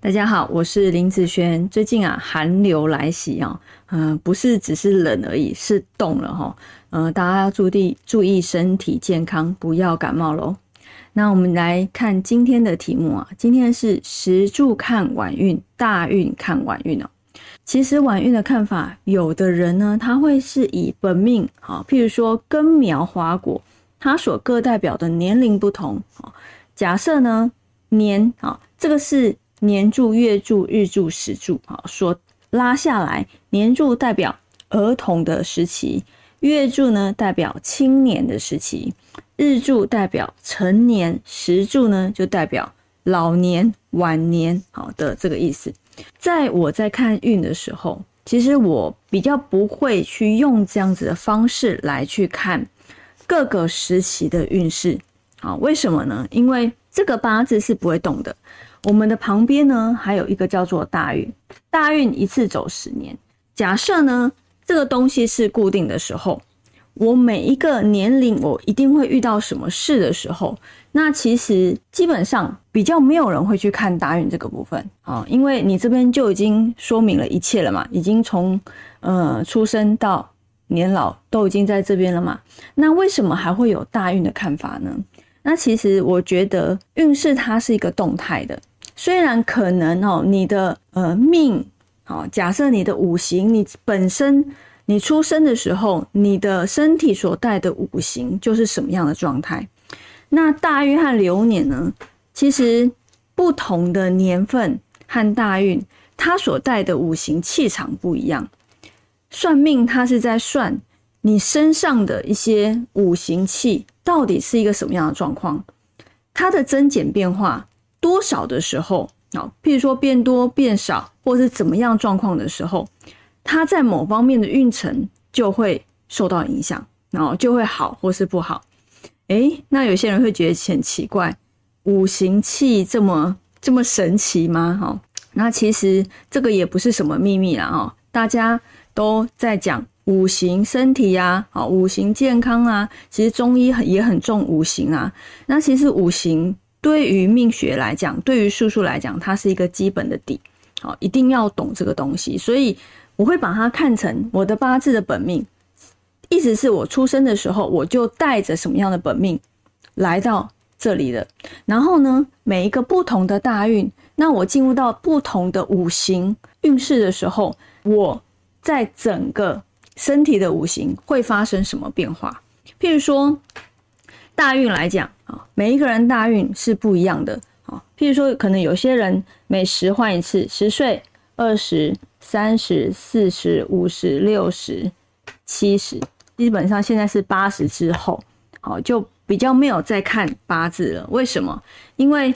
大家好，我是林子轩。最近啊，寒流来袭啊，嗯，不是只是冷而已，是冻了哈。嗯，大家要注意注意身体健康，不要感冒喽。那我们来看今天的题目啊，今天是时柱看晚运，大运看晚运哦。其实晚运的看法，有的人呢，他会是以本命啊，譬如说根苗花果，它所各代表的年龄不同啊。假设呢年啊，这个是。年柱、月柱、日柱、时柱，啊，所拉下来，年柱代表儿童的时期，月柱呢代表青年的时期，日柱代表成年，时柱呢就代表老年、晚年，好的这个意思。在我在看运的时候，其实我比较不会去用这样子的方式来去看各个时期的运势，啊，为什么呢？因为这个八字是不会动的。我们的旁边呢，还有一个叫做大运，大运一次走十年。假设呢，这个东西是固定的时候，我每一个年龄我一定会遇到什么事的时候，那其实基本上比较没有人会去看大运这个部分啊，因为你这边就已经说明了一切了嘛，已经从呃出生到年老都已经在这边了嘛，那为什么还会有大运的看法呢？那其实我觉得运势它是一个动态的。虽然可能哦，你的呃命，好，假设你的五行，你本身你出生的时候，你的身体所带的五行就是什么样的状态。那大运和流年呢？其实不同的年份和大运，它所带的五行气场不一样。算命它是在算你身上的一些五行气到底是一个什么样的状况，它的增减变化。多少的时候啊，譬如说变多变少，或是怎么样状况的时候，它在某方面的运程就会受到影响，然后就会好或是不好。诶，那有些人会觉得很奇怪，五行气这么这么神奇吗？哈，那其实这个也不是什么秘密啦，哈，大家都在讲五行身体呀，啊，五行健康啊，其实中医很也很重五行啊，那其实五行。对于命学来讲，对于术数来讲，它是一个基本的底，好，一定要懂这个东西。所以我会把它看成我的八字的本命，意思是我出生的时候我就带着什么样的本命来到这里的。然后呢，每一个不同的大运，那我进入到不同的五行运势的时候，我在整个身体的五行会发生什么变化？譬如说大运来讲。啊，每一个人大运是不一样的啊。譬如说，可能有些人每十换一次，十岁、二十、三十、四十、五十、六十、七十，基本上现在是八十之后，好就比较没有再看八字了。为什么？因为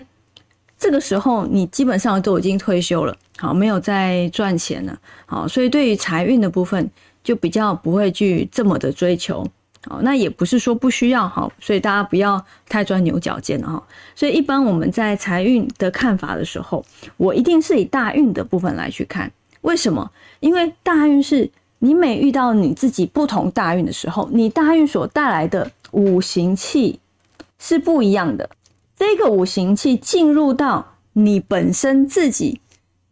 这个时候你基本上都已经退休了，好没有再赚钱了，好，所以对于财运的部分就比较不会去这么的追求。好，那也不是说不需要哈，所以大家不要太钻牛角尖了哈。所以一般我们在财运的看法的时候，我一定是以大运的部分来去看。为什么？因为大运是你每遇到你自己不同大运的时候，你大运所带来的五行气是不一样的。这个五行气进入到你本身自己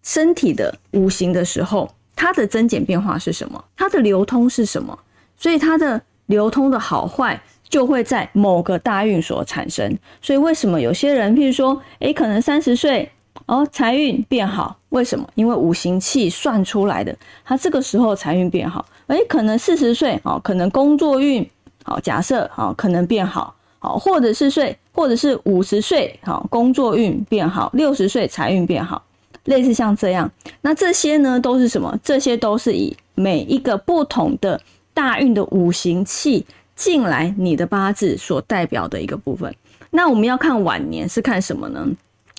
身体的五行的时候，它的增减变化是什么？它的流通是什么？所以它的。流通的好坏就会在某个大运所产生，所以为什么有些人，譬如说，诶，可能三十岁哦，财运变好，为什么？因为五行气算出来的，他这个时候财运变好。诶，可能四十岁哦，可能工作运好，假设好，可能变好，好，或者是岁，或者是五十岁好，工作运变好，六十岁财运变好，类似像这样，那这些呢，都是什么？这些都是以每一个不同的。大运的五行气进来，你的八字所代表的一个部分。那我们要看晚年是看什么呢？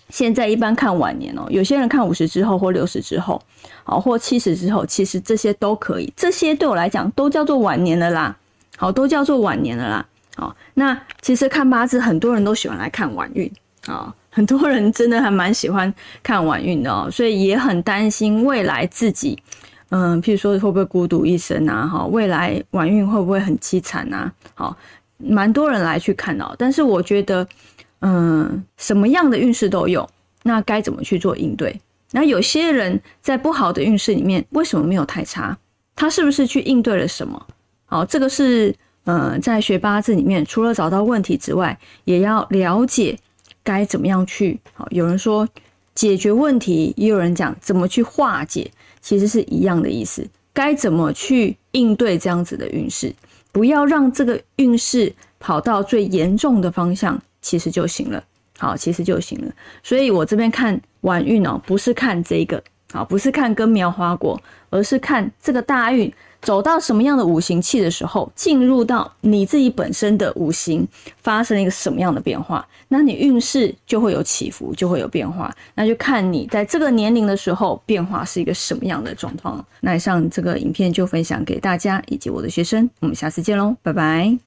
现在一般看晚年哦，有些人看五十之后或六十之后，好或七十之后，其实这些都可以。这些对我来讲都叫做晚年的啦，好，都叫做晚年的啦。好，那其实看八字，很多人都喜欢来看晚运啊，很多人真的还蛮喜欢看晚运的哦，所以也很担心未来自己。嗯，譬如说会不会孤独一生啊？哈，未来晚运会不会很凄惨啊？好，蛮多人来去看哦，但是我觉得，嗯，什么样的运势都有，那该怎么去做应对？那有些人在不好的运势里面，为什么没有太差？他是不是去应对了什么？好，这个是呃，在学八字里面，除了找到问题之外，也要了解该怎么样去。好，有人说解决问题，也有人讲怎么去化解，其实是一样的意思。该怎么去应对这样子的运势？不要让这个运势跑到最严重的方向，其实就行了。好，其实就行了。所以我这边看晚运哦，不是看这个，好，不是看根苗花果，而是看这个大运走到什么样的五行气的时候，进入到你自己本身的五行发生了一个什么样的变化，那你运势就会有起伏，就会有变化。那就看你在这个年龄的时候变化是一个什么样的状况。那以上这个影片就分享给大家以及我的学生，我们下次见喽，拜拜。